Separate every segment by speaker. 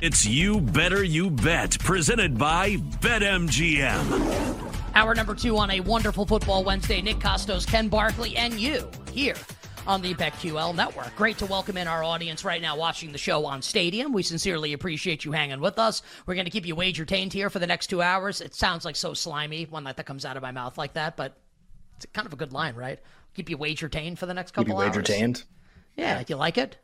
Speaker 1: It's You Better You Bet, presented by BetMGM.
Speaker 2: Hour number two on a wonderful football Wednesday. Nick Kostos, Ken Barkley, and you here on the BetQL network. Great to welcome in our audience right now watching the show on Stadium. We sincerely appreciate you hanging with us. We're going to keep you wagertained here for the next two hours. It sounds like so slimy when that comes out of my mouth like that, but it's kind of a good line, right? Keep you wagertained for the next couple
Speaker 3: Keep you
Speaker 2: hours.
Speaker 3: wagertained.
Speaker 2: Yeah, you like it?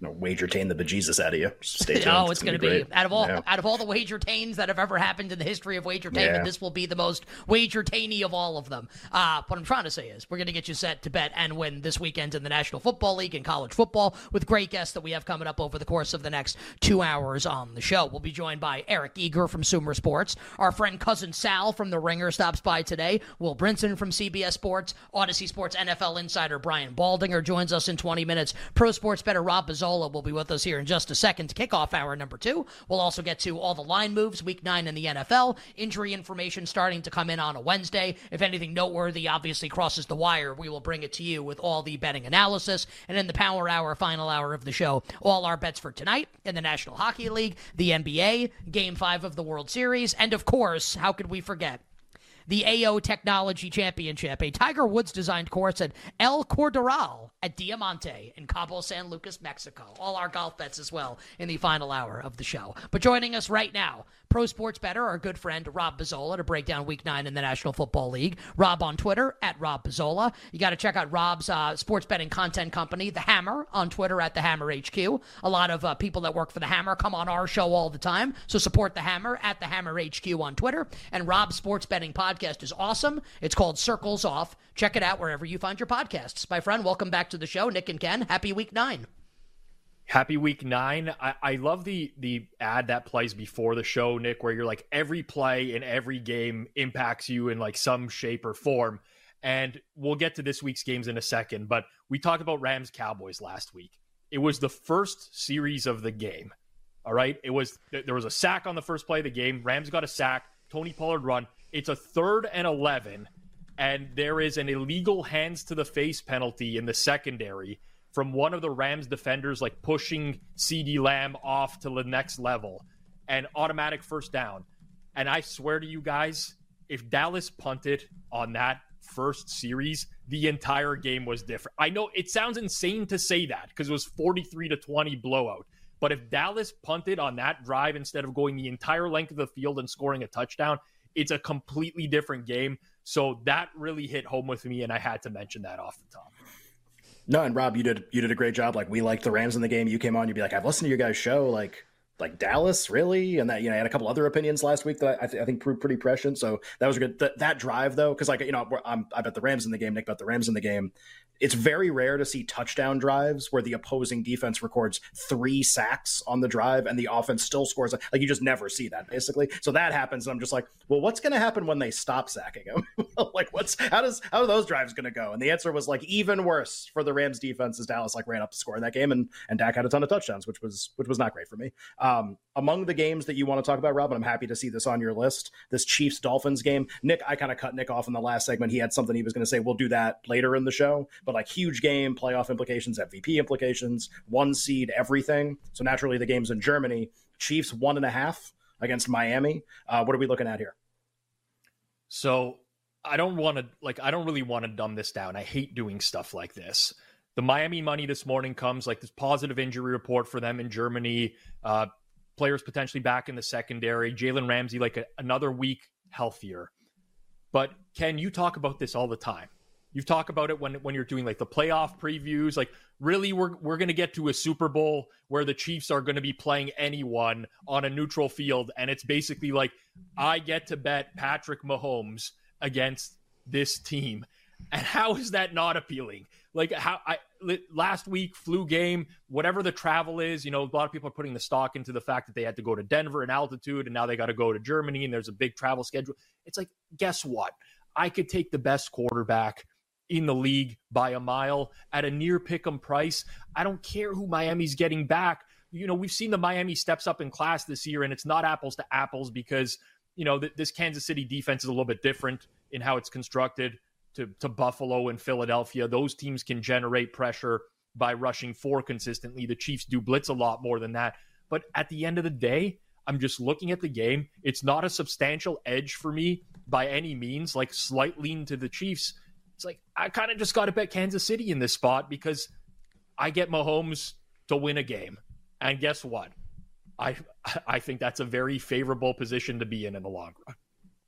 Speaker 3: No, wagertain the bejesus out of you. Stay tuned.
Speaker 2: Oh, it's, going to be
Speaker 3: great.
Speaker 2: out of all
Speaker 3: Yeah.
Speaker 2: out of all the wagertains that have ever happened in the history of wagertainment,
Speaker 3: Yeah.
Speaker 2: this will be the most wager tainy of all of them. Uh, what I'm trying to say is, we're going to get you set to bet and win this weekend in the National Football League and college football with great guests that we have coming up over the course of the next two hours on the show. We'll be joined by Eric Eager from Sumer Sports, our friend cousin Sal from The Ringer stops by today. Will Brinson from CBS Sports, Audacy Sports NFL insider Brian Baldinger joins us in 20 minutes. Pro Sports better Rob Pizzola will be with us here in just a second to kick off hour number two. We'll also get to all the line moves, week nine in the NFL, injury information starting to come in on a Wednesday. If anything noteworthy obviously crosses the wire, we will bring it to you with all the betting analysis. And in the power hour, final hour of the show, all our bets for tonight in the National Hockey League, the NBA, game five of the World Series, and of course, how could we forget? the AO Technology Championship, a Tiger Woods designed course at El Cardonal at Diamante in Cabo San Lucas, Mexico. All our golf bets as well in the final hour of the show. But joining us right now, Pro Sports Better, our good friend Rob Pizzola to break down week nine in the National Football League. Rob on Twitter at Rob Pizzola. You got to check out Rob's uh, sports betting content company, The Hammer, on Twitter at The Hammer HQ. A lot of uh, people that work for The Hammer come on our show all the time. So support The Hammer at The Hammer HQ on Twitter. And Rob's sports betting podcast is awesome. It's called Circles Off. Check it out wherever you find your podcasts. My friend, welcome back to the show. Nick and Ken, happy week nine.
Speaker 4: Happy week nine. I, I love the the ad that plays before the show, Nick, where you're like every play in every game impacts you in like some shape or form. And we'll get to this week's games in a second, but we talked about Rams Cowboys last week. It was the first series of the game. All right. It was there was a sack on the first play of the game. Rams got a sack. Tony Pollard run. It's a third and eleven, and there is an illegal hands to the face penalty in the secondary from one of the Rams defenders, like pushing CeeDee Lamb off to the next level, and automatic first down. And I swear to you guys, if Dallas punted on that first series, the entire game was different. I know it sounds insane to say that because it was 43 to 20 blowout. But if Dallas punted on that drive instead of going the entire length of the field and scoring a touchdown, it's a completely different game. So that really hit home with me, and I had to mention that off the top.
Speaker 3: No, and Rob, you did you did a great job. Like we liked the Rams in the game. You came on, you'd be like, I've listened to your guys' show. Like like Dallas, really? And that you know, I had a couple other opinions last week that I, th- I think proved pretty prescient. So that was good. Th- that drive though, because like you know, I'm, I bet the Rams in the game. Nick bet the Rams in the game. It's very rare to see touchdown drives where the opposing defense records three sacks on the drive and the offense still scores. Like you just never see that basically. So that happens, and I'm just like, well, what's going to happen when they stop sacking him? like, what's how does how are those drives going to go? And the answer was like even worse for the Rams defense as Dallas like ran up to score in that game, and and Dak had a ton of touchdowns, which was which was not great for me. Among the games that you want to talk about, Rob, and I'm happy to see this on your list. This Chiefs Dolphins game. Nick, I kind of cut Nick off in the last segment. He had something he was going to say. We'll do that later in the show. But like huge game, playoff implications, MVP implications, one seed, everything. So naturally, the game's in Germany. Chiefs one and a half against Miami. Uh, what are we looking at here?
Speaker 4: So I don't want to like I don't really want to dumb this down. I hate doing stuff like this. The Miami money this morning comes like this positive injury report for them in Germany. Uh, players potentially back in the secondary. Jalen Ramsey, like a, another week healthier. But Ken, you talk about this all the time. You've talked about it when when you're doing like the playoff previews. Like, really, we're we're going to get to a Super Bowl where the Chiefs are going to be playing anyone on a neutral field, and it's basically like I get to bet Patrick Mahomes against this team, and how is that not appealing? Like how I last week flu game, whatever the travel is, you know, a lot of people are putting the stock into the fact that they had to go to Denver in altitude, and now they got to go to Germany, and there's a big travel schedule. It's like, guess what? I could take the best quarterback in the league by a mile at a near pick 'em price. I don't care who Miami's getting back. You know, we've seen the Miami steps up in class this year, and it's not apples to apples because, you know, th- this Kansas City defense is a little bit different in how it's constructed to, to Buffalo and Philadelphia. Those teams can generate pressure by rushing four consistently. The Chiefs do blitz a lot more than that. But at the end of the day, I'm just looking at the game. It's not a substantial edge for me by any means, like slight lean to the Chiefs it's like I kind of just got to bet Kansas City in this spot because I get Mahomes to win a game. And guess what? I I think that's a very favorable position to be in in the long run.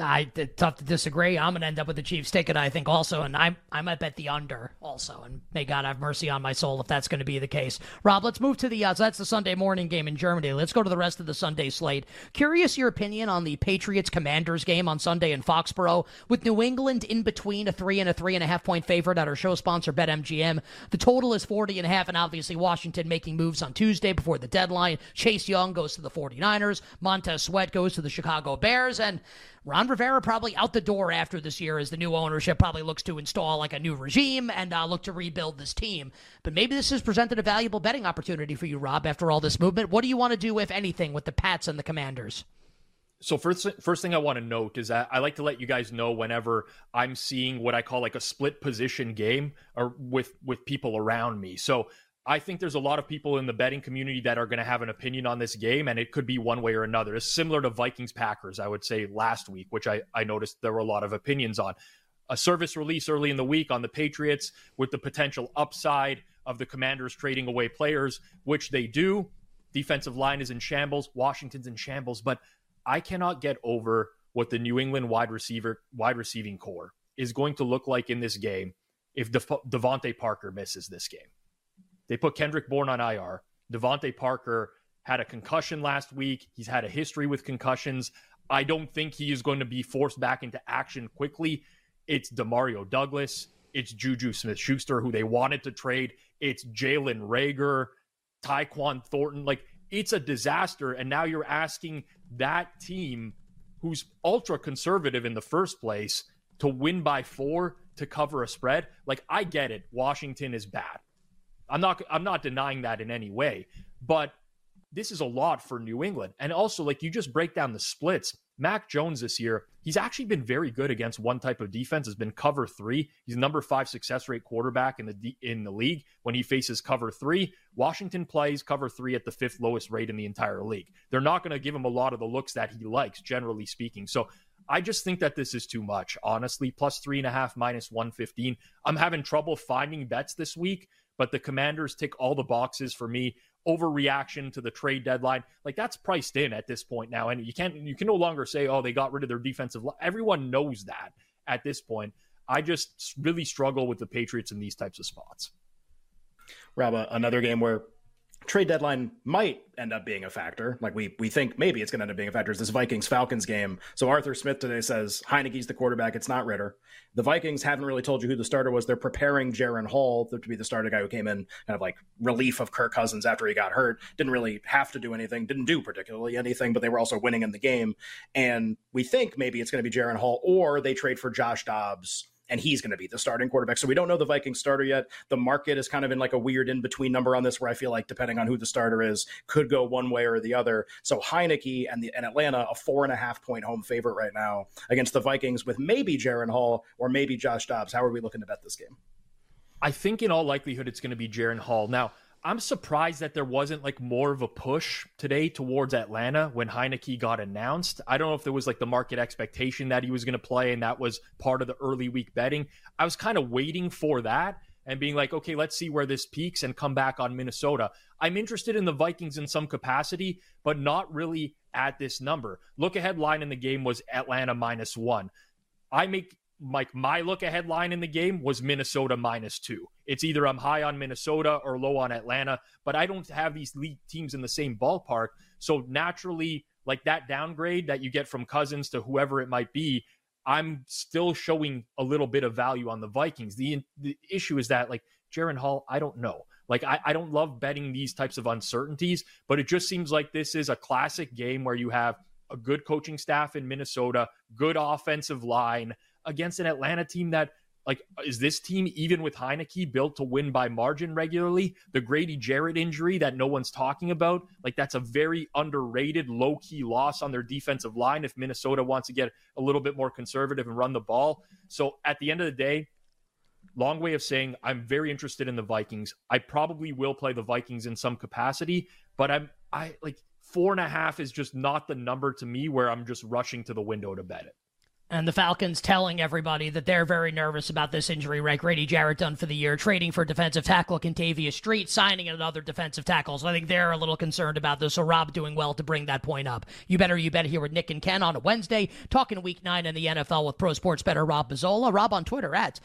Speaker 2: I tough to disagree. I'm gonna end up with the Chiefs ticket, I think, also, and I'm I might bet the under also, and may God have mercy on my soul if that's going to be the case. Rob, let's move to the uh, so that's the Sunday morning game in Germany. Let's go to the rest of the Sunday slate. Curious your opinion on the Patriots Commanders game on Sunday in Foxborough with New England in between a three and a three and a half point favorite at our show sponsor BetMGM. The total is 40 and a half, and obviously Washington making moves on Tuesday before the deadline. Chase Young goes to the 49ers. Montez Sweat goes to the Chicago Bears, and Ron Rivera probably out the door after this year as the new ownership probably looks to install like a new regime and uh, look to rebuild this team. But maybe this has presented a valuable betting opportunity for you, Rob, after all this movement. What do you want to do, if anything, with the Pats and the Commanders?
Speaker 4: So first, first thing I want to note is that I like to let you guys know whenever I'm seeing what I call like a split position game or with with people around me. So I think there's a lot of people in the betting community that are going to have an opinion on this game, and it could be one way or another. It's similar to Vikings Packers, I would say, last week, which I, I noticed there were a lot of opinions on. A service release early in the week on the Patriots with the potential upside of the Commanders trading away players, which they do. Defensive line is in shambles, Washington's in shambles, but I cannot get over what the New England wide receiver wide receiving corps is going to look like in this game if De- DeVante Parker misses this game. They put Kendrick Bourne on IR. DeVante Parker had a concussion last week. He's had a history with concussions. I don't think he is going to be forced back into action quickly. It's Demario Douglas. It's Juju Smith Schuster, who they wanted to trade. It's Jalen Reagor, Tyquan Thornton. Like, it's a disaster. And now you're asking that team, who's ultra conservative in the first place, to win by four to cover a spread. Like, I get it. Washington is bad. I'm not I'm not denying that in any way, but this is a lot for New England. And also, like you just break down the splits. Mac Jones this year, he's actually been very good against one type of defense. Has been cover three. He's number five success rate quarterback in the in the league when he faces cover three. Washington plays cover three at the fifth lowest rate in the entire league. They're not going to give him a lot of the looks that he likes, generally speaking. So I just think that this is too much, honestly. Plus three and a half, minus 115. I'm having trouble finding bets this week but the commanders tick all the boxes for me. Overreaction to the trade deadline, like that's priced in at this point now, and you can't you can no longer say, oh, they got rid of their defensive. Line. Everyone knows that at this point. I just really struggle with the Patriots in these types of spots.
Speaker 3: Rob, uh, another game where trade deadline might end up being a factor. Like we we think maybe it's going to end up being a factor. Is this Vikings Falcons game? So Arthur Smith today says Heinicke's the quarterback. It's not Ridder. The Vikings haven't really told you who the starter was. They're preparing Jaren Hall to be the starter guy who came in kind of like relief of Kirk Cousins after he got hurt. Didn't really have to do anything. Didn't do particularly anything, but they were also winning in the game. And we think maybe it's going to be Jaren Hall or they trade for Josh Dobbs and he's going to be the starting quarterback. So we don't know the Vikings starter yet. The market is kind of in like a weird in between number on this, where I feel like depending on who the starter is, could go one way or the other. So Heinicke and the and Atlanta a four and a half point home favorite right now against the Vikings with maybe Jaren Hall or maybe Josh Dobbs. How are we looking to bet this game?
Speaker 4: I think in all likelihood it's going to be Jaren Hall. Now I'm surprised that there wasn't like more of a push today towards Atlanta when Heinicke got announced. I don't know if there was like the market expectation that he was going to play and that was part of the early week betting. I was kind of waiting for that. and being like, okay, let's see where this peaks and come back on Minnesota. I'm interested in the Vikings in some capacity, but not really at this number. Look ahead line in the game was Atlanta minus one. I make like my look ahead line in the game was Minnesota minus two. It's either I'm high on Minnesota or low on Atlanta, but I don't have these league teams in the same ballpark. So naturally, like that downgrade that you get from Cousins to whoever it might be, I'm still showing a little bit of value on the Vikings. The the issue is that like Jaren Hall, I don't know. Like I, I don't love betting these types of uncertainties, but it just seems like this is a classic game where you have a good coaching staff in Minnesota, good offensive line against an Atlanta team that like, is this team, even with Heinicke, built to win by margin regularly? The Grady Jarrett injury that no one's talking about, like, that's a very underrated, low key loss on their defensive line if Minnesota wants to get a little bit more conservative and run the ball. So at the end of the day, long way of saying I'm very interested in the Vikings. I probably will play the Vikings in some capacity, but I'm, I like, four and a half is just not the number to me where I'm just rushing to the window to bet it.
Speaker 2: And the Falcons telling everybody that they're very nervous about this injury, right? Grady Jarrett done for the year, trading for defensive tackle Kentavius Street, signing another defensive tackle. So I think they're a little concerned about this. So Rob doing well to bring that point up. You better, you better here with Nick and Ken on a Wednesday, talking week nine in the NFL with Pro Sports Better Rob Pizzola. Rob on Twitter at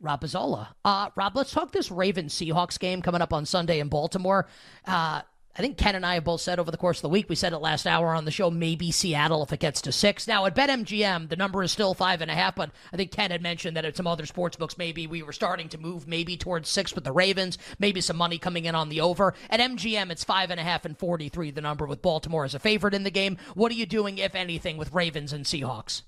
Speaker 2: Rob Pizzola. Uh, Rob, let's talk this Ravens Seahawks game coming up on Sunday in Baltimore. Uh, I think Ken and I have both said over the course of the week, we said it last hour on the show, maybe Seattle if it gets to six. Now at BetMGM, the number is still five and a half, but I think Ken had mentioned that at some other sports books, maybe we were starting to move maybe towards six with the Ravens, maybe some money coming in on the over. At MGM, it's five and a half and 43, the number with Baltimore as a favorite in the game. What are you doing, if anything, with Ravens and Seahawks?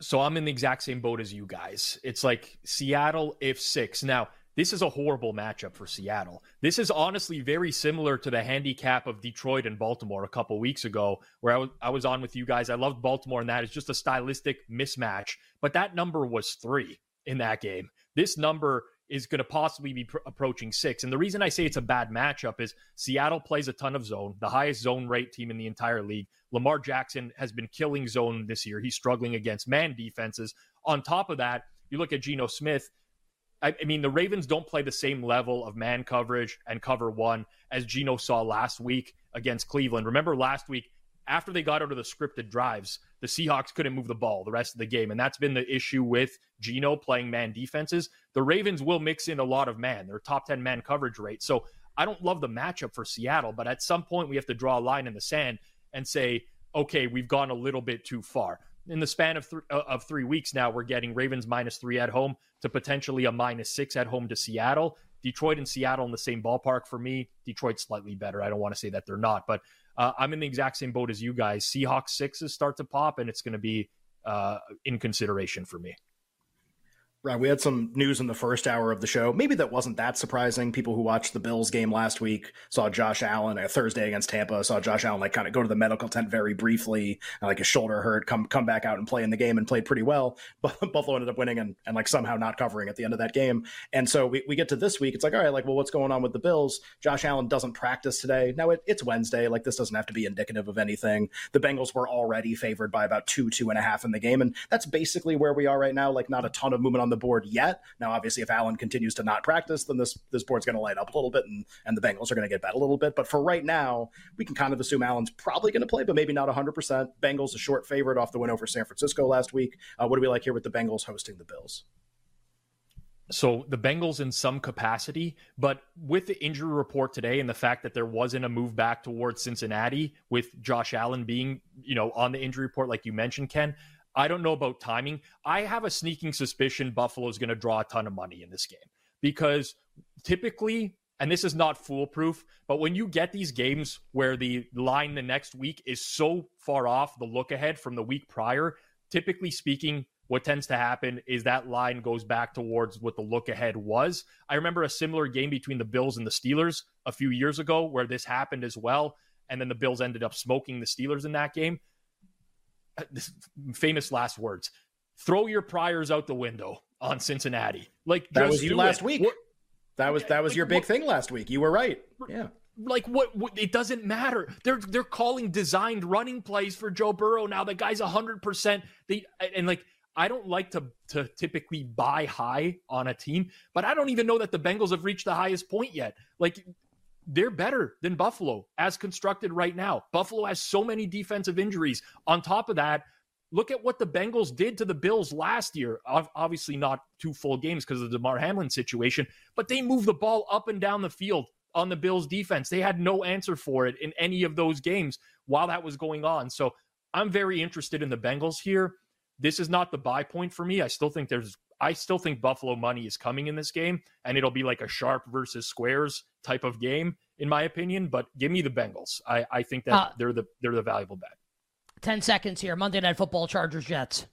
Speaker 4: So I'm in the exact same boat as you guys. It's like Seattle if six. Now, this is a horrible matchup for Seattle. This is honestly very similar to the handicap of Detroit and Baltimore a couple weeks ago, where I was, I was on with you guys. I loved Baltimore, and that is just a stylistic mismatch. But that number was three in that game. This number is going to possibly be pr- approaching six. And the reason I say it's a bad matchup is Seattle plays a ton of zone, the highest zone rate team in the entire league. Lamar Jackson has been killing zone this year. He's struggling against man defenses. On top of that, you look at Geno Smith. I, I mean, the Ravens don't play the same level of man coverage and cover one as Geno saw last week against Cleveland. Remember last week, after they got out of the scripted drives, the Seahawks couldn't move the ball the rest of the game. And that's been the issue with Geno playing man defenses. The Ravens will mix in a lot of man, their top 10 man coverage rate. So I don't love the matchup for Seattle, but at some point we have to draw a line in the sand and say, okay, we've gone a little bit too far in the span of uh, of three weeks now, we're getting Ravens minus three at home to potentially a minus six at home to Seattle. Detroit and Seattle in the same ballpark for me. Detroit's slightly better. I don't want to say that they're not, but uh, I'm in the exact same boat as you guys. Seahawks sixes start to pop, and it's going to be uh, in consideration for me.
Speaker 3: Right. We had some news in the first hour of the show. Maybe that wasn't that surprising. People who watched the Bills game last week saw Josh Allen a Thursday against Tampa, saw Josh Allen like kind of go to the medical tent very briefly, like his shoulder hurt, come come back out and play in the game and played pretty well. But Buffalo ended up winning and, and like somehow not covering at the end of that game. And so we, we get to this week. It's like, all right, like, well, what's going on with the Bills? Josh Allen doesn't practice today. Now it, it's Wednesday. Like this doesn't have to be indicative of anything. The Bengals were already favored by about two, two and a half in the game. And that's basically where we are right now. Like not a ton of movement on the board yet now, obviously, if Allen continues to not practice, then this this board's going to light up a little bit, and and the Bengals are going to get bet a little bit. But for right now, we can kind of assume Allen's probably going to play, but maybe not 100. percent Bengals a short favorite off the win over San Francisco last week. Uh, what do we like here with the Bengals hosting the Bills?
Speaker 4: So the Bengals in some capacity, but with the injury report today and the fact that there wasn't a move back towards Cincinnati with Josh Allen being, you know, on the injury report like you mentioned, Ken, I don't know about timing. I have a sneaking suspicion Buffalo is going to draw a ton of money in this game because typically, and this is not foolproof, but when you get these games where the line the next week is so far off the look ahead from the week prior, typically speaking, what tends to happen is that line goes back towards what the look ahead was. I remember a similar game between the Bills and the Steelers a few years ago where this happened as well. And then the Bills ended up smoking the Steelers in that game. Uh, this famous last words throw your priors out the window on Cincinnati. Like
Speaker 3: that was you last it. week. What, that was that was like, your big what, thing last week. You were right. Yeah.
Speaker 4: Like what, what, It doesn't matter. They're they're calling designed running plays for Joe Burrow now. The guy's hundred percent. They and like I don't like to to typically buy high on a team, but I don't even know that the Bengals have reached the highest point yet. Like they're better than Buffalo as constructed right now. Buffalo has so many defensive injuries. On top of that, look at what the Bengals did to the Bills last year. Obviously, not two full games because of the Damar Hamlin situation, but they moved the ball up and down the field on the Bills defense. They had no answer for it in any of those games while that was going on. So I'm very interested in the Bengals here. This is not the buy point for me. I still think there's I still think Buffalo money is coming in this game, and it'll be like a sharp versus squares type of game, in my opinion. But give me the Bengals. I, I think that uh, they're the they're the valuable bet.
Speaker 2: Ten seconds here. Monday Night Football. Chargers Jets.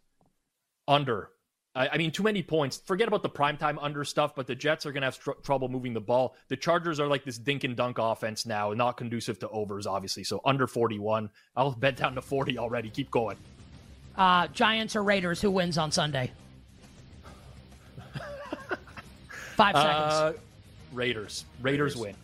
Speaker 4: Under. I, I mean, too many points. Forget about the primetime under stuff, but the Jets are going to have tr- trouble moving the ball. The Chargers are like this dink and dunk offense now, not conducive to overs, obviously. So under 41. I'll bet down to 40 already. Keep going.
Speaker 2: Uh, Giants or Raiders? Who wins on Sunday? Five seconds. Uh,
Speaker 4: Raiders. Raiders. Raiders win.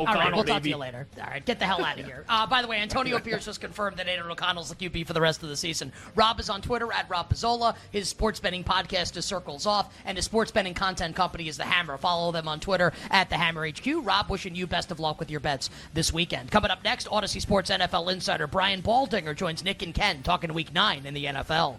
Speaker 2: O'Connell, All right, we'll baby. talk to you later. All right, get the hell out of here. Uh, by the way, Antonio Pierce just confirmed that Aidan O'Connell's the QB for the rest of the season. Rob is on Twitter at Rob Pizzola. His sports betting podcast is Circles Off, and his sports betting content company is The Hammer. Follow them on Twitter at The Hammer HQ. Rob, wishing you best of luck with your bets this weekend. Coming up next, Audacy Sports NFL insider Brian Baldinger joins Nick and Ken talking Week Nine in the NFL.